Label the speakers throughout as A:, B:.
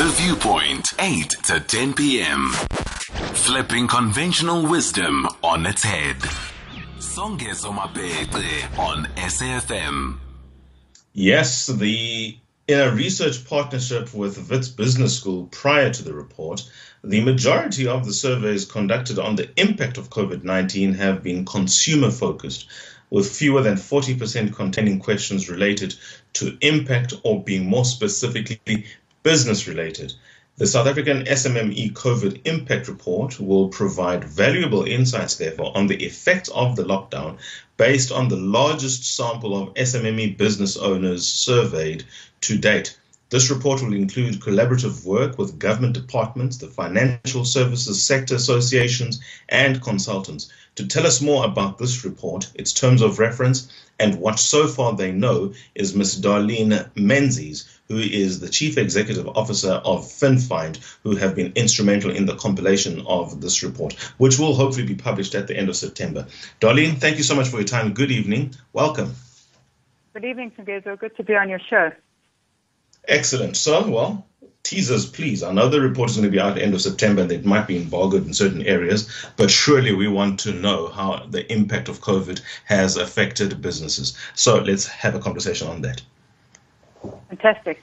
A: The Viewpoint, 8 to 10 p.m. Flipping conventional wisdom on its head. Songezo on SAFM.
B: Yes, the in a research partnership with Wits Business School prior to the report, the majority of the surveys conducted on the impact of COVID 19 have been consumer focused, with fewer than 40% containing questions related to impact or being more specifically business related. The South African SMME COVID Impact Report will provide valuable insights, therefore, on the effects of the lockdown based on the largest sample of SMME business owners surveyed to date. This report will include collaborative work with government departments, the financial services sector associations, and consultants. To tell us more about this report, its terms of reference, and what so far they know is Ms. Darlene Menzies, who is the Chief Executive Officer of FinFind, who have been instrumental in the compilation of this report, which will hopefully be published at the end of September. Darlene, thank you so much for your time. Good evening. Welcome.
C: Good evening, Songezo. Good to be on your show.
B: Excellent. So, well, teasers, please. The report is going to be out at the end of September and it might be embargoed in certain areas, but surely we want to know how the impact of COVID has affected businesses. So let's have a conversation on that.
C: Fantastic.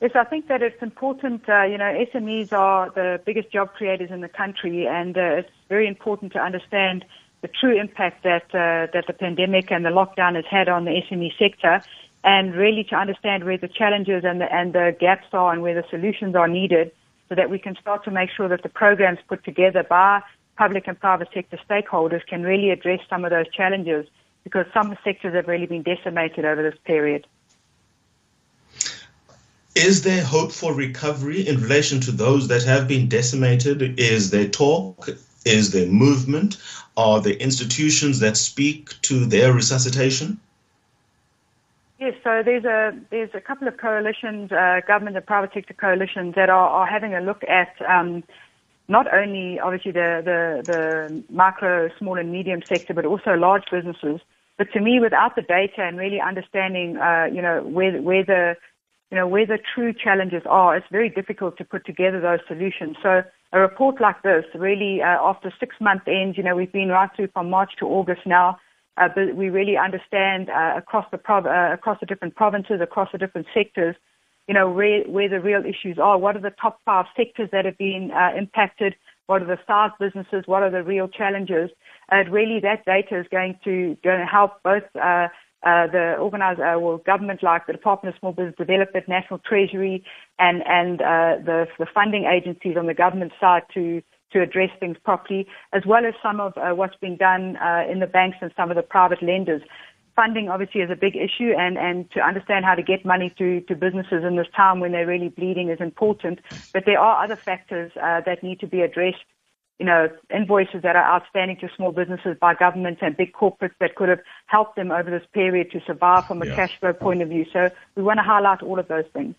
C: Yes, I think that it's important. Uh, you know, SMEs are the biggest job creators in the country, and uh, it's very important to understand the true impact that uh, that the pandemic and the lockdown has had on the SME sector and really to understand where the challenges and the, and the gaps are and where the solutions are needed so that we can start to make sure that the programs put together by public and private sector stakeholders can really address some of those challenges because some sectors have really been decimated over this period.
B: Is there hope for recovery in relation to those that have been decimated? Is there talk? Is there movement? Are there institutions that speak to their resuscitation?
C: Yes, so there's a there's a couple of coalitions, uh, government and private sector coalitions that are, are having a look at um, not only obviously the, the the micro, small and medium sector, but also large businesses. But to me, without the data and really understanding, uh, you know, where where the you know where the true challenges are, it's very difficult to put together those solutions. So a report like this, really, uh, after six month ends, you know, we've been right through from March to August now uh, but we really understand uh, across the prov- uh, across the different provinces, across the different sectors, you know where where the real issues are. What are the top five sectors that have been uh, impacted? What are the size businesses? What are the real challenges? And really, that data is going to going to help both. Uh, the well, government like the Department of Small Business Development, National Treasury, and and the the funding agencies on the government side to to address things properly, as well as some of uh, what's being done uh, in the banks and some of the private lenders. Funding obviously is a big issue, and, and to understand how to get money to, to businesses in this time when they're really bleeding is important. But there are other factors uh, that need to be addressed. You know, invoices that are outstanding to small businesses by governments and big corporates that could have helped them over this period to survive from a yeah. cash flow point of view. So we want to highlight all of those things.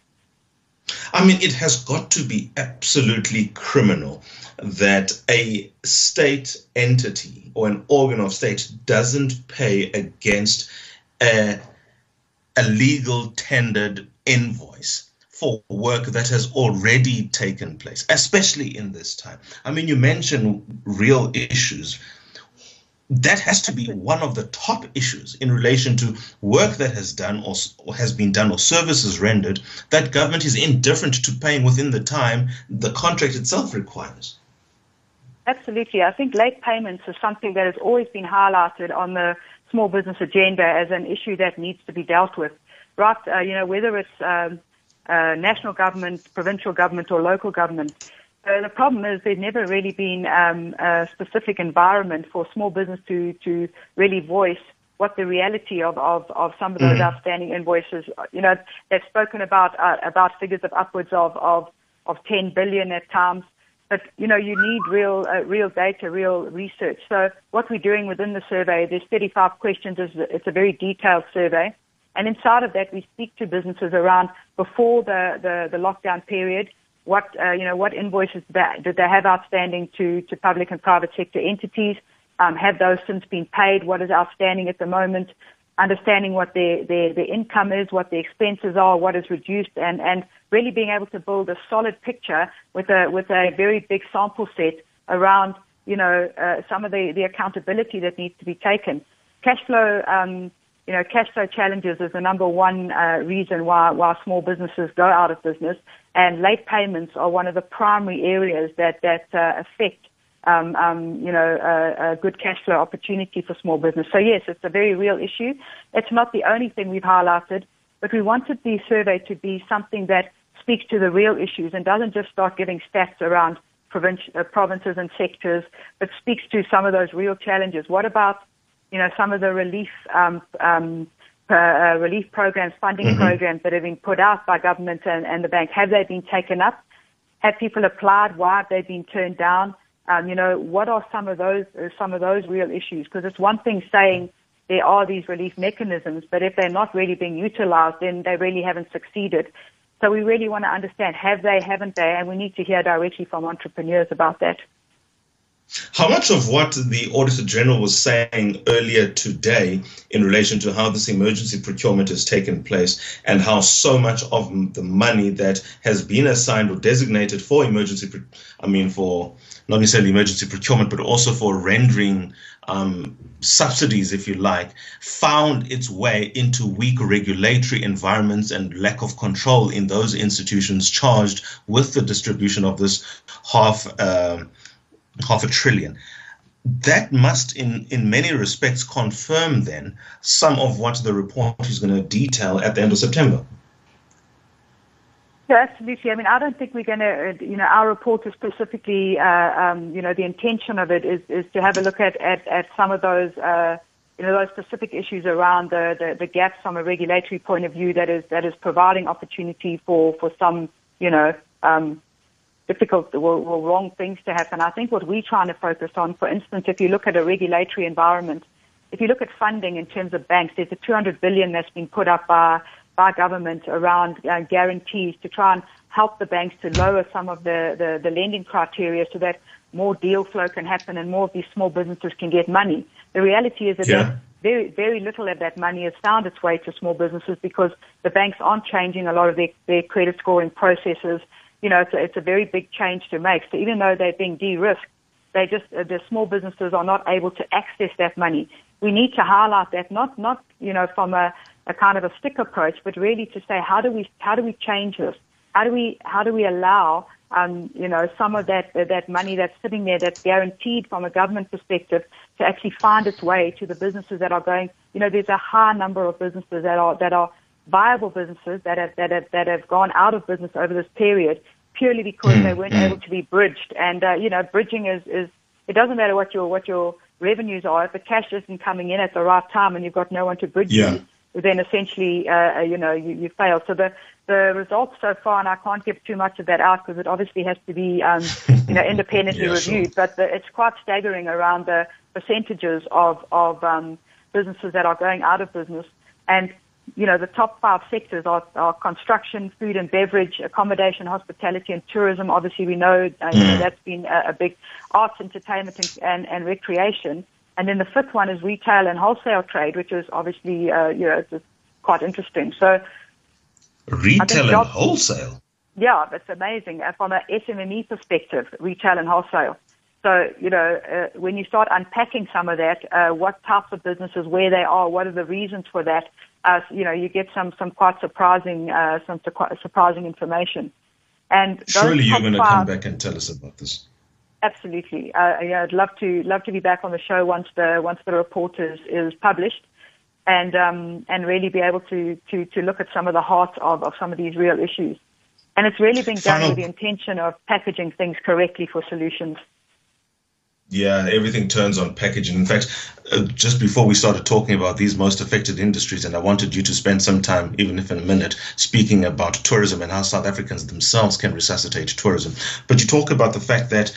B: I mean, it has got to be absolutely criminal that a state entity or an organ of state doesn't pay against a, a legal tendered invoice for work that has already taken place, especially in this time. I mean, you mentioned real issues that has to be one of the top issues in relation to work that has done or, or, has been done or services rendered that government is indifferent to paying within the time the contract itself requires.
C: Absolutely. I think late payments is something that has always been highlighted on the small business agenda as an issue that needs to be dealt with. Right, uh, you know, whether it's um, uh, national government, provincial government or local government, so the problem is there's never really been um, a specific environment for small business to, to really voice what the reality of, of, of some of those mm-hmm. outstanding invoices. You know, they've spoken about uh, about figures of upwards of, of, of 10 billion at times. But you know, you need real uh, real data, real research. So what we're doing within the survey, there's 35 questions. It's a very detailed survey, and inside of that, we speak to businesses around before the the, the lockdown period what uh, you know what invoices that did they have outstanding to to public and private sector entities? Um, have those since been paid? What is outstanding at the moment? understanding what their, their, their income is, what their expenses are, what is reduced, and, and really being able to build a solid picture with a, with a very big sample set around, you know, uh, some of the, the accountability that needs to be taken. Cash flow, um, you know, cash flow challenges is the number one uh, reason why, why small businesses go out of business, and late payments are one of the primary areas that, that uh, affect um, um, you know, a, a, good cash flow opportunity for small business. So yes, it's a very real issue. It's not the only thing we've highlighted, but we wanted the survey to be something that speaks to the real issues and doesn't just start giving stats around uh, provinces and sectors, but speaks to some of those real challenges. What about, you know, some of the relief um, um, uh, relief programs, funding mm-hmm. programs that have been put out by government and, and the bank? Have they been taken up? Have people applied? Why have they been turned down? Um, you know, what are some of those uh, some of those real issues? Because it's one thing saying there are these relief mechanisms, but if they're not really being utilized, then they really haven't succeeded. So we really want to understand have they, haven't they, and we need to hear directly from entrepreneurs about that.
B: How much of what the Auditor General was saying earlier today in relation to how this emergency procurement has taken place and how so much of the money that has been assigned or designated for emergency, I mean, for not necessarily emergency procurement, but also for rendering um, subsidies, if you like, found its way into weak regulatory environments and lack of control in those institutions charged with the distribution of this half. Uh, half a trillion. That must, in, in many respects, confirm then some of what the report is going to detail at the end of September.
C: Yeah, absolutely. I mean, I don't think we're going to, uh, you know, our report is specifically, uh, um, you know, the intention of it is, is to have a look at, at, at some of those, uh, you know, those specific issues around the, the, the gaps from a regulatory point of view that is, that is providing opportunity for, for some, you know, um, difficult or, or wrong things to happen. I think what we're trying to focus on, for instance, if you look at a regulatory environment, if you look at funding in terms of banks, there's a 200 billion that's been put up by by government around uh, guarantees to try and help the banks to lower some of the, the, the lending criteria so that more deal flow can happen and more of these small businesses can get money. The reality is that yeah. very, very little of that money has found its way to small businesses because the banks aren't changing a lot of their, their credit scoring processes you know, it's a, it's a very big change to make. So even though they're being de-risked, they just uh, the small businesses are not able to access that money. We need to highlight that, not not you know from a, a kind of a stick approach, but really to say how do we how do we change this? How do we how do we allow um, you know some of that uh, that money that's sitting there that's guaranteed from a government perspective to actually find its way to the businesses that are going. You know, there's a high number of businesses that are that are viable businesses that have, that have, that have gone out of business over this period purely because mm, they weren't mm. able to be bridged. And, uh, you know, bridging is, is, it doesn't matter what your, what your revenues are. If the cash isn't coming in at the right time and you've got no one to bridge yeah. you, then essentially, uh, uh, you know, you, you fail. So the, the results so far, and I can't give too much of that out because it obviously has to be, um, you know, independently yeah, reviewed, sure. but the, it's quite staggering around the percentages of, of, um, businesses that are going out of business. And you know, the top five sectors are, are construction, food and beverage, accommodation, hospitality, and tourism. Obviously, we know, uh, you know mm. that's been a, a, big arts, entertainment, and, and, and, recreation. And then the fifth one is retail and wholesale trade, which is obviously, uh, you know, it's quite interesting. So,
B: retail and wholesale.
C: Yeah, that's amazing. Uh, from an SMME perspective, retail and wholesale. So, you know, uh, when you start unpacking some of that, uh, what types of businesses, where they are, what are the reasons for that, uh, you know, you get some, some quite surprising, uh, some surprising information. And
B: surely you're going to come back and tell us about this.
C: Absolutely. Uh, yeah, I'd love to, love to be back on the show once the, once the report is, is published and, um, and really be able to, to, to look at some of the heart of, of some of these real issues. And it's really been done Final. with the intention of packaging things correctly for solutions.
B: Yeah, everything turns on packaging. In fact, uh, just before we started talking about these most affected industries, and I wanted you to spend some time, even if in a minute, speaking about tourism and how South Africans themselves can resuscitate tourism. But you talk about the fact that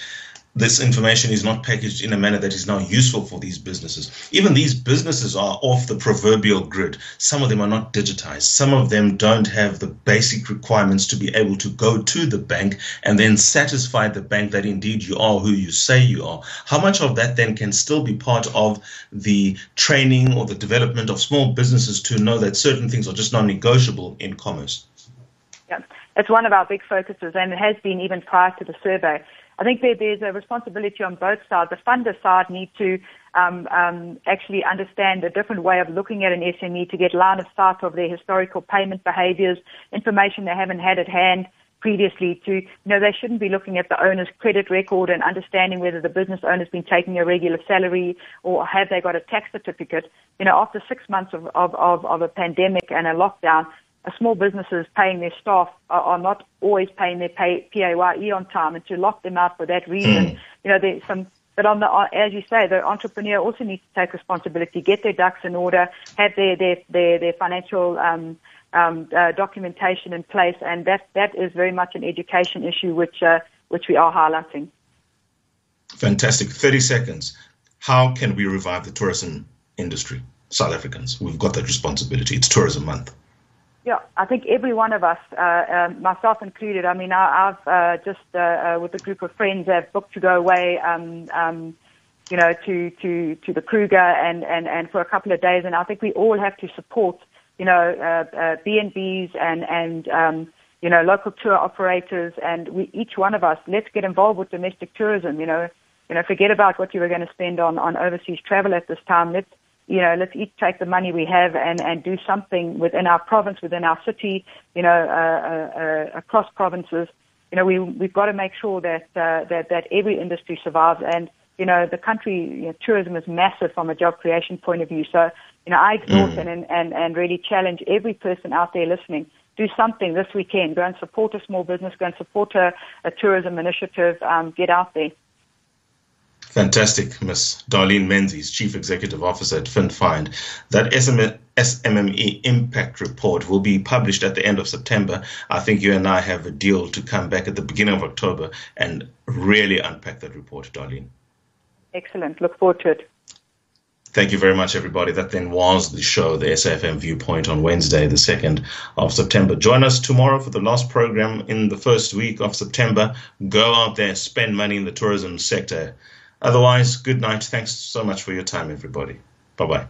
B: this information is not packaged in a manner that is now useful for these businesses. Even these businesses are off the proverbial grid. Some of them are not digitized. Some of them don't have the basic requirements to be able to go to the bank and then satisfy the bank that indeed you are who you say you are. How much of that then can still be part of the training or the development of small businesses to know that certain things are just non negotiable in commerce?
C: Yeah, it's one of our big focuses, and it has been even prior to the survey. I think there, there's a responsibility on both sides. The funder side need to um, um, actually understand a different way of looking at an SME to get line of sight of their historical payment behaviors, information they haven't had at hand previously to, you know, they shouldn't be looking at the owner's credit record and understanding whether the business owner's been taking a regular salary or have they got a tax certificate. You know, after six months of, of, of, of a pandemic and a lockdown, small businesses paying their staff are, are not always paying their pay, PAYE on time, and to lock them out for that reason, mm. you know, there's some. But on the, as you say, the entrepreneur also needs to take responsibility, get their ducks in order, have their their their, their financial um, um, uh, documentation in place, and that that is very much an education issue, which uh, which we are highlighting.
B: Fantastic. Thirty seconds. How can we revive the tourism industry? South Africans, we've got that responsibility. It's Tourism Month.
C: Yeah, I think every one of us, uh, uh, myself included. I mean, I, have uh, just uh, uh, with a group of friends have booked to go away, um, um, you know, to to to the Kruger and and and for a couple of days. And I think we all have to support, you know, uh, B and B's and and um, you know local tour operators, and we each one of us let's get involved with domestic tourism. You know, you know, forget about what you were going to spend on on overseas travel at this time. Let's you know, let's each take the money we have and, and do something within our province, within our city, you know, uh, uh, uh, across provinces. You know, we, we've got to make sure that, uh, that, that every industry survives. And, you know, the country, you know, tourism is massive from a job creation point of view. So, you know, I exhort mm. and, and, and really challenge every person out there listening do something this weekend. Go and support a small business. Go and support a, a tourism initiative. Um, get out there.
B: Fantastic, Ms. Darlene Menzies, Chief Executive Officer at FinFind. That SMME impact report will be published at the end of September. I think you and I have a deal to come back at the beginning of October and really unpack that report, Darlene.
C: Excellent. Look forward to it.
B: Thank you very much, everybody. That then was the show, the SAFM Viewpoint on Wednesday, the 2nd of September. Join us tomorrow for the last program in the first week of September. Go out there, spend money in the tourism sector. Otherwise, good night. Thanks so much for your time, everybody. Bye bye.